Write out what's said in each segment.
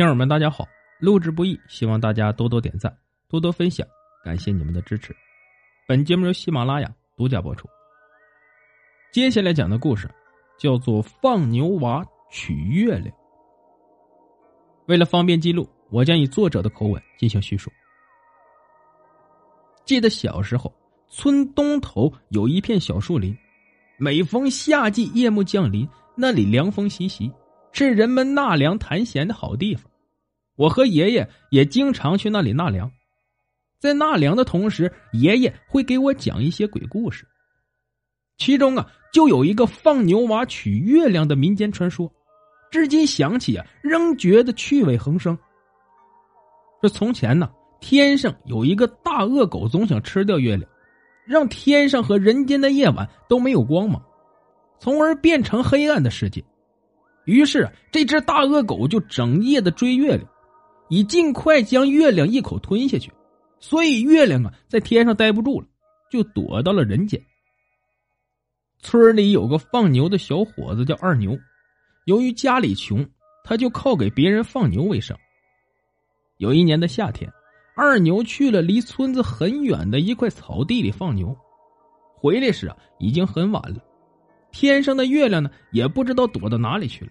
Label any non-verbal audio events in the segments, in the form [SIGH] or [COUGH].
听友们，大家好！录制不易，希望大家多多点赞，多多分享，感谢你们的支持。本节目由喜马拉雅独家播出。接下来讲的故事叫做《放牛娃取月亮》。为了方便记录，我将以作者的口吻进行叙述。记得小时候，村东头有一片小树林，每逢夏季夜幕降临，那里凉风习习。是人们纳凉谈闲的好地方，我和爷爷也经常去那里纳凉。在纳凉的同时，爷爷会给我讲一些鬼故事。其中啊，就有一个放牛娃取月亮的民间传说，至今想起啊，仍觉得趣味横生。这从前呢，天上有一个大恶狗，总想吃掉月亮，让天上和人间的夜晚都没有光芒，从而变成黑暗的世界。于是，这只大恶狗就整夜的追月亮，以尽快将月亮一口吞下去。所以，月亮啊，在天上待不住了，就躲到了人间。村里有个放牛的小伙子叫二牛，由于家里穷，他就靠给别人放牛为生。有一年的夏天，二牛去了离村子很远的一块草地里放牛，回来时啊，已经很晚了。天上的月亮呢，也不知道躲到哪里去了。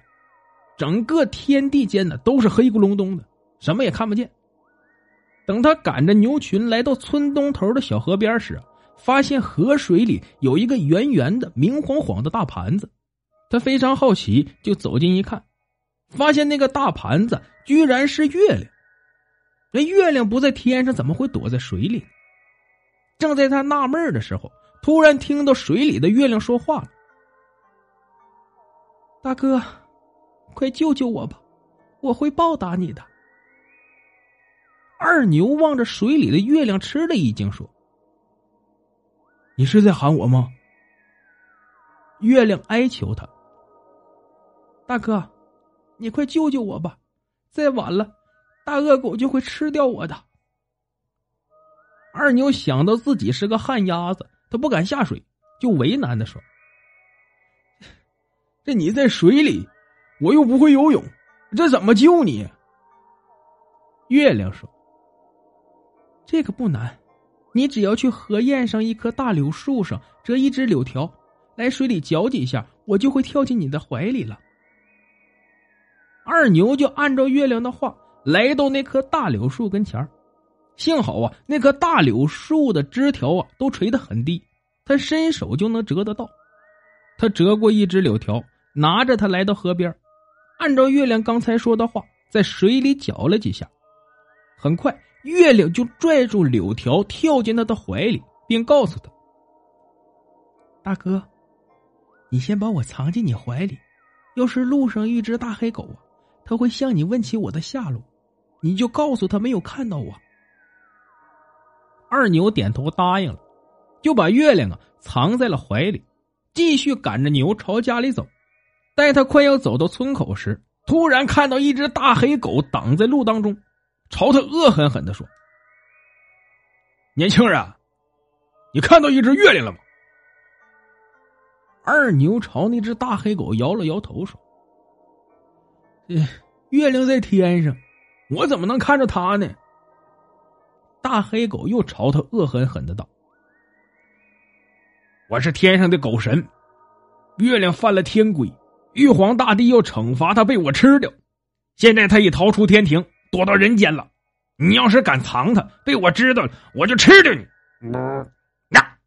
整个天地间呢，都是黑咕隆咚的，什么也看不见。等他赶着牛群来到村东头的小河边时，发现河水里有一个圆圆的、明晃晃的大盘子。他非常好奇，就走近一看，发现那个大盘子居然是月亮。那月亮不在天上，怎么会躲在水里？正在他纳闷的时候，突然听到水里的月亮说话了。大哥，快救救我吧！我会报答你的。二牛望着水里的月亮，吃了一惊，说：“你是在喊我吗？”月亮哀求他：“大哥，你快救救我吧！再晚了，大恶狗就会吃掉我的。”二牛想到自己是个旱鸭子，他不敢下水，就为难的说。这你在水里，我又不会游泳，这怎么救你？月亮说：“这个不难，你只要去河沿上一棵大柳树上折一只柳条，来水里搅几下，我就会跳进你的怀里了。”二牛就按照月亮的话，来到那棵大柳树跟前幸好啊，那棵大柳树的枝条啊都垂得很低，他伸手就能折得到。他折过一只柳条。拿着它来到河边，按照月亮刚才说的话，在水里搅了几下。很快，月亮就拽住柳条，跳进他的怀里，并告诉他：“大哥，你先把我藏进你怀里。要是路上遇只大黑狗啊，他会向你问起我的下落，你就告诉他没有看到我。”二牛点头答应了，就把月亮啊藏在了怀里，继续赶着牛朝家里走。待他快要走到村口时，突然看到一只大黑狗挡在路当中，朝他恶狠狠的说：“年轻人，你看到一只月亮了吗？”二牛朝那只大黑狗摇了摇头说：“月亮在天上，我怎么能看着它呢？”大黑狗又朝他恶狠狠的道：“我是天上的狗神，月亮犯了天规。”玉皇大帝要惩罚他，被我吃掉。现在他已逃出天庭，躲到人间了。你要是敢藏他，被我知道了，我就吃掉你！呀！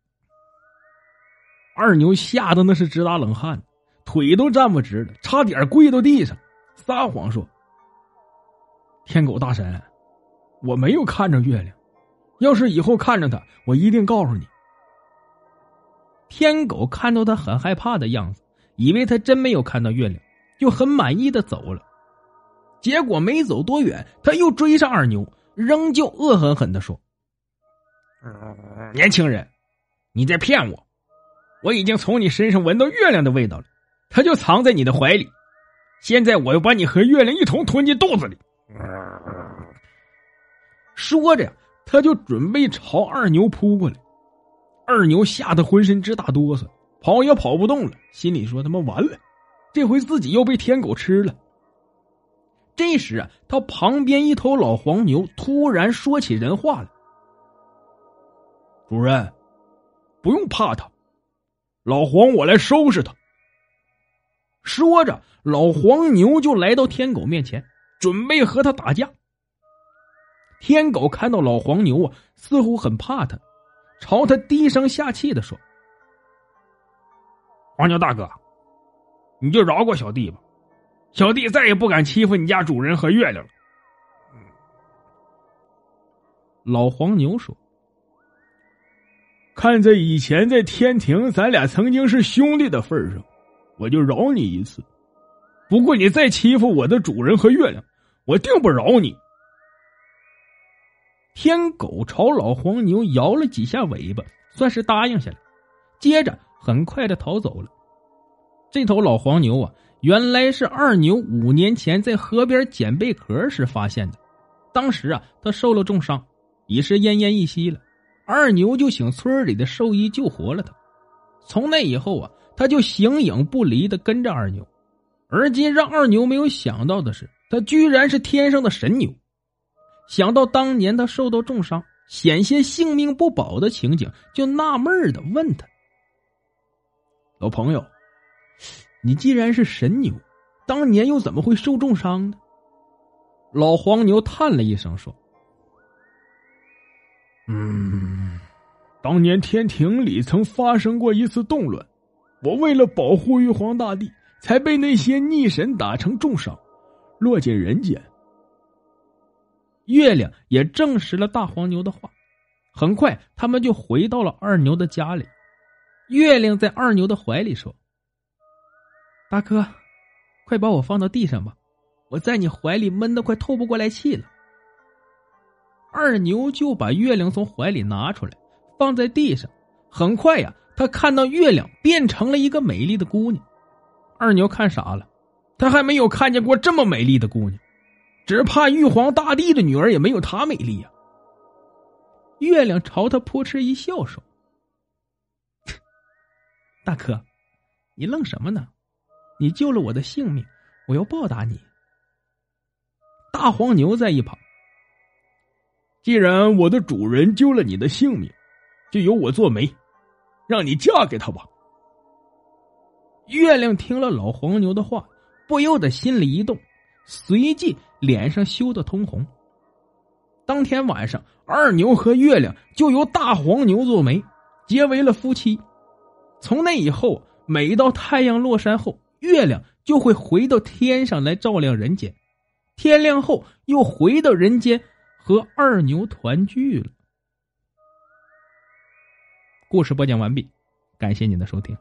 二牛吓得那是直打冷汗，腿都站不直了，差点跪到地上，撒谎说：“天狗大神，我没有看着月亮。要是以后看着他，我一定告诉你。”天狗看到他很害怕的样子。以为他真没有看到月亮，就很满意的走了。结果没走多远，他又追上二牛，仍旧恶狠狠的说：“年轻人，你在骗我！我已经从你身上闻到月亮的味道了，它就藏在你的怀里。现在我要把你和月亮一同吞进肚子里。”说着，他就准备朝二牛扑过来。二牛吓得浑身直打哆嗦。跑也跑不动了，心里说：“他妈完了，这回自己又被天狗吃了。”这时啊，他旁边一头老黄牛突然说起人话来：“主人，不用怕他，老黄我来收拾他。”说着，老黄牛就来到天狗面前，准备和他打架。天狗看到老黄牛啊，似乎很怕他，朝他低声下气的说：“黄牛大哥，你就饶过小弟吧，小弟再也不敢欺负你家主人和月亮了。”老黄牛说：“看在以前在天庭咱俩曾经是兄弟的份上。”我就饶你一次，不过你再欺负我的主人和月亮，我定不饶你。天狗朝老黄牛摇了几下尾巴，算是答应下来，接着很快的逃走了。这头老黄牛啊，原来是二牛五年前在河边捡贝壳时发现的，当时啊，他受了重伤，已是奄奄一息了。二牛就请村里的兽医救活了他。从那以后啊。他就形影不离的跟着二牛，而今让二牛没有想到的是，他居然是天上的神牛。想到当年他受到重伤，险些性命不保的情景，就纳闷的问他：“老朋友，你既然是神牛，当年又怎么会受重伤呢？”老黄牛叹了一声说：“嗯，当年天庭里曾发生过一次动乱。”我为了保护玉皇大帝，才被那些逆神打成重伤，落进人间。月亮也证实了大黄牛的话。很快，他们就回到了二牛的家里。月亮在二牛的怀里说：“大哥，快把我放到地上吧，我在你怀里闷得快透不过来气了。”二牛就把月亮从怀里拿出来，放在地上。很快呀。他看到月亮变成了一个美丽的姑娘，二牛看傻了，他还没有看见过这么美丽的姑娘，只怕玉皇大帝的女儿也没有她美丽呀。月亮朝他扑哧一笑说：“ [LAUGHS] 大哥，你愣什么呢？你救了我的性命，我要报答你。”大黄牛在一旁，既然我的主人救了你的性命，就由我做媒。让你嫁给他吧。月亮听了老黄牛的话，不由得心里一动，随即脸上羞得通红。当天晚上，二牛和月亮就由大黄牛做媒，结为了夫妻。从那以后，每到太阳落山后，月亮就会回到天上来照亮人间，天亮后又回到人间和二牛团聚了。故事播讲完毕，感谢您的收听。